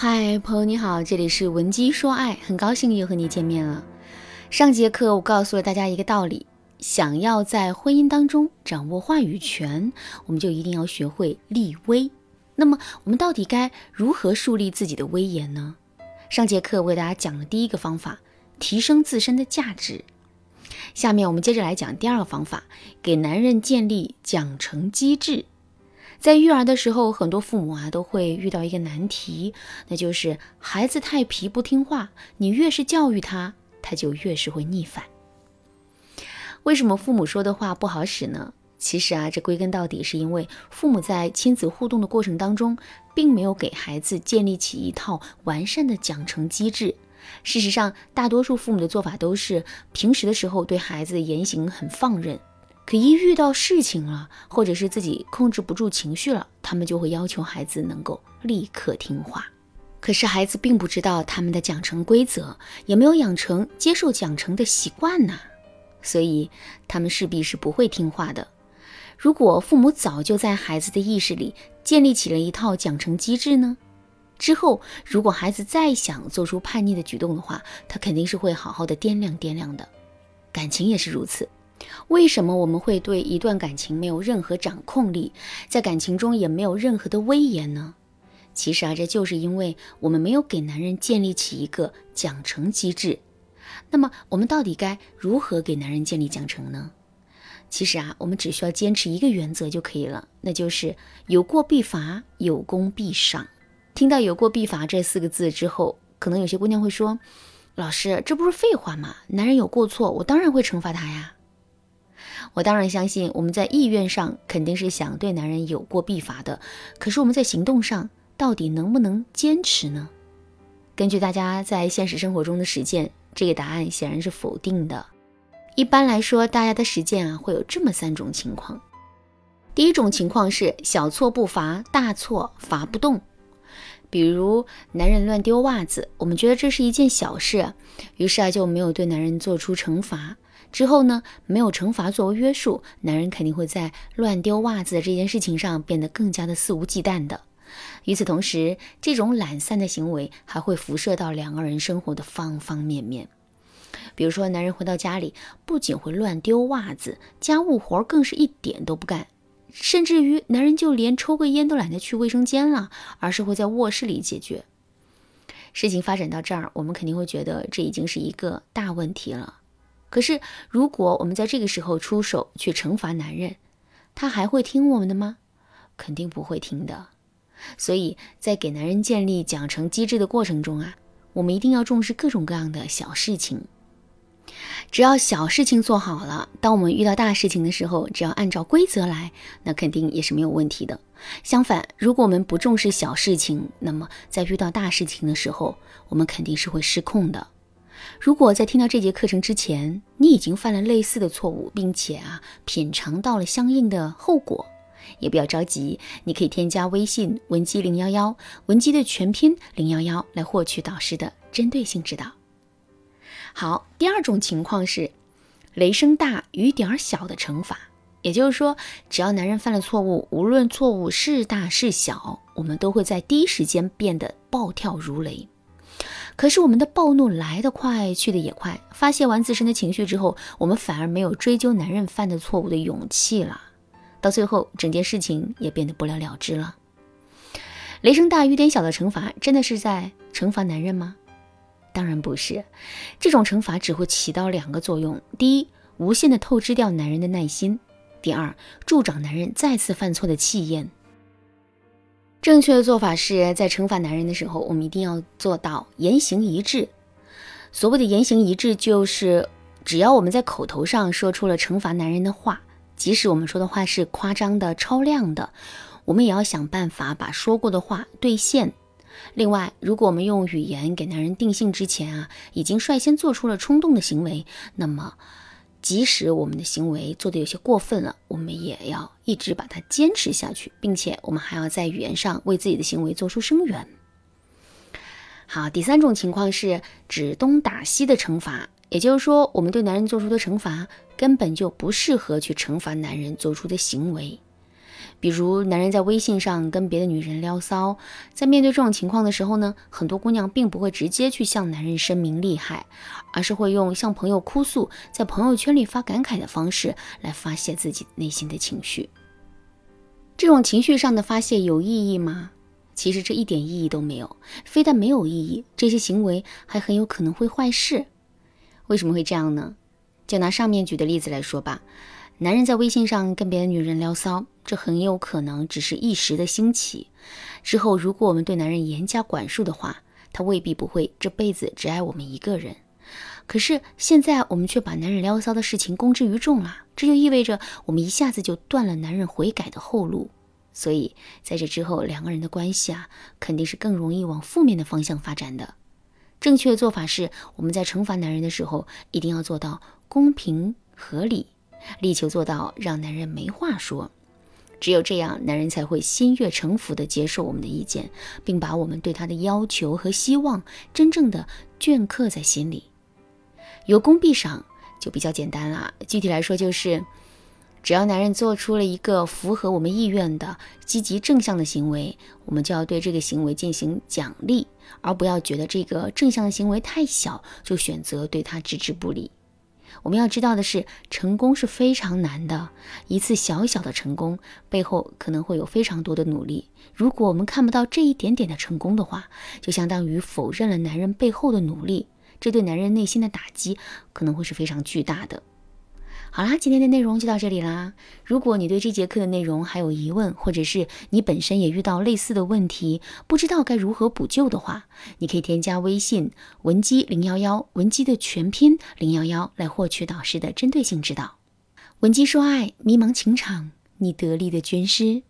嗨，朋友你好，这里是文姬说爱，很高兴又和你见面了。上节课我告诉了大家一个道理，想要在婚姻当中掌握话语权，我们就一定要学会立威。那么我们到底该如何树立自己的威严呢？上节课我给大家讲了第一个方法，提升自身的价值。下面我们接着来讲第二个方法，给男人建立奖惩机制。在育儿的时候，很多父母啊都会遇到一个难题，那就是孩子太皮不听话，你越是教育他，他就越是会逆反。为什么父母说的话不好使呢？其实啊，这归根到底是因为父母在亲子互动的过程当中，并没有给孩子建立起一套完善的奖惩机制。事实上，大多数父母的做法都是平时的时候对孩子的言行很放任。可一遇到事情了，或者是自己控制不住情绪了，他们就会要求孩子能够立刻听话。可是孩子并不知道他们的奖惩规则，也没有养成接受奖惩的习惯呐，所以他们势必是不会听话的。如果父母早就在孩子的意识里建立起了一套奖惩机制呢，之后如果孩子再想做出叛逆的举动的话，他肯定是会好好的掂量掂量的。感情也是如此。为什么我们会对一段感情没有任何掌控力，在感情中也没有任何的威严呢？其实啊，这就是因为我们没有给男人建立起一个奖惩机制。那么，我们到底该如何给男人建立奖惩呢？其实啊，我们只需要坚持一个原则就可以了，那就是有过必罚，有功必赏。听到“有过必罚”这四个字之后，可能有些姑娘会说：“老师，这不是废话吗？男人有过错，我当然会惩罚他呀。”我当然相信，我们在意愿上肯定是想对男人有过必罚的，可是我们在行动上到底能不能坚持呢？根据大家在现实生活中的实践，这个答案显然是否定的。一般来说，大家的实践啊会有这么三种情况：第一种情况是小错不罚，大错罚不动。比如男人乱丢袜子，我们觉得这是一件小事，于是啊就没有对男人做出惩罚。之后呢，没有惩罚作为约束，男人肯定会在乱丢袜子的这件事情上变得更加的肆无忌惮的。与此同时，这种懒散的行为还会辐射到两个人生活的方方面面。比如说，男人回到家里，不仅会乱丢袜子，家务活更是一点都不干，甚至于男人就连抽个烟都懒得去卫生间了，而是会在卧室里解决。事情发展到这儿，我们肯定会觉得这已经是一个大问题了。可是，如果我们在这个时候出手去惩罚男人，他还会听我们的吗？肯定不会听的。所以在给男人建立奖惩机制的过程中啊，我们一定要重视各种各样的小事情。只要小事情做好了，当我们遇到大事情的时候，只要按照规则来，那肯定也是没有问题的。相反，如果我们不重视小事情，那么在遇到大事情的时候，我们肯定是会失控的。如果在听到这节课程之前，你已经犯了类似的错误，并且啊品尝到了相应的后果，也不要着急，你可以添加微信文姬零幺幺，文姬的全拼零幺幺来获取导师的针对性指导。好，第二种情况是雷声大雨点小的惩罚，也就是说，只要男人犯了错误，无论错误是大是小，我们都会在第一时间变得暴跳如雷。可是我们的暴怒来得快，去得也快。发泄完自身的情绪之后，我们反而没有追究男人犯的错误的勇气了。到最后，整件事情也变得不了了之了。雷声大雨点小的惩罚，真的是在惩罚男人吗？当然不是。这种惩罚只会起到两个作用：第一，无限的透支掉男人的耐心；第二，助长男人再次犯错的气焰。正确的做法是在惩罚男人的时候，我们一定要做到言行一致。所谓的言行一致，就是只要我们在口头上说出了惩罚男人的话，即使我们说的话是夸张的、超量的，我们也要想办法把说过的话兑现。另外，如果我们用语言给男人定性之前啊，已经率先做出了冲动的行为，那么。即使我们的行为做的有些过分了，我们也要一直把它坚持下去，并且我们还要在语言上为自己的行为做出声援。好，第三种情况是指东打西的惩罚，也就是说，我们对男人做出的惩罚根本就不适合去惩罚男人做出的行为。比如男人在微信上跟别的女人撩骚，在面对这种情况的时候呢，很多姑娘并不会直接去向男人声明厉害，而是会用向朋友哭诉，在朋友圈里发感慨的方式来发泄自己内心的情绪。这种情绪上的发泄有意义吗？其实这一点意义都没有，非但没有意义，这些行为还很有可能会坏事。为什么会这样呢？就拿上面举的例子来说吧，男人在微信上跟别的女人聊骚，这很有可能只是一时的兴起。之后，如果我们对男人严加管束的话，他未必不会这辈子只爱我们一个人。可是现在我们却把男人撩骚的事情公之于众了，这就意味着我们一下子就断了男人悔改的后路。所以，在这之后，两个人的关系啊，肯定是更容易往负面的方向发展的。正确的做法是，我们在惩罚男人的时候，一定要做到公平合理，力求做到让男人没话说。只有这样，男人才会心悦诚服地接受我们的意见，并把我们对他的要求和希望真正的镌刻在心里。有功必赏，就比较简单了。具体来说，就是。只要男人做出了一个符合我们意愿的积极正向的行为，我们就要对这个行为进行奖励，而不要觉得这个正向的行为太小，就选择对他置之不理。我们要知道的是，成功是非常难的，一次小小的成功背后可能会有非常多的努力。如果我们看不到这一点点的成功的话，就相当于否认了男人背后的努力，这对男人内心的打击可能会是非常巨大的。好啦，今天的内容就到这里啦。如果你对这节课的内容还有疑问，或者是你本身也遇到类似的问题，不知道该如何补救的话，你可以添加微信文姬零幺幺，文姬的全拼零幺幺，来获取导师的针对性指导。文姬说爱，迷茫情场，你得力的军师。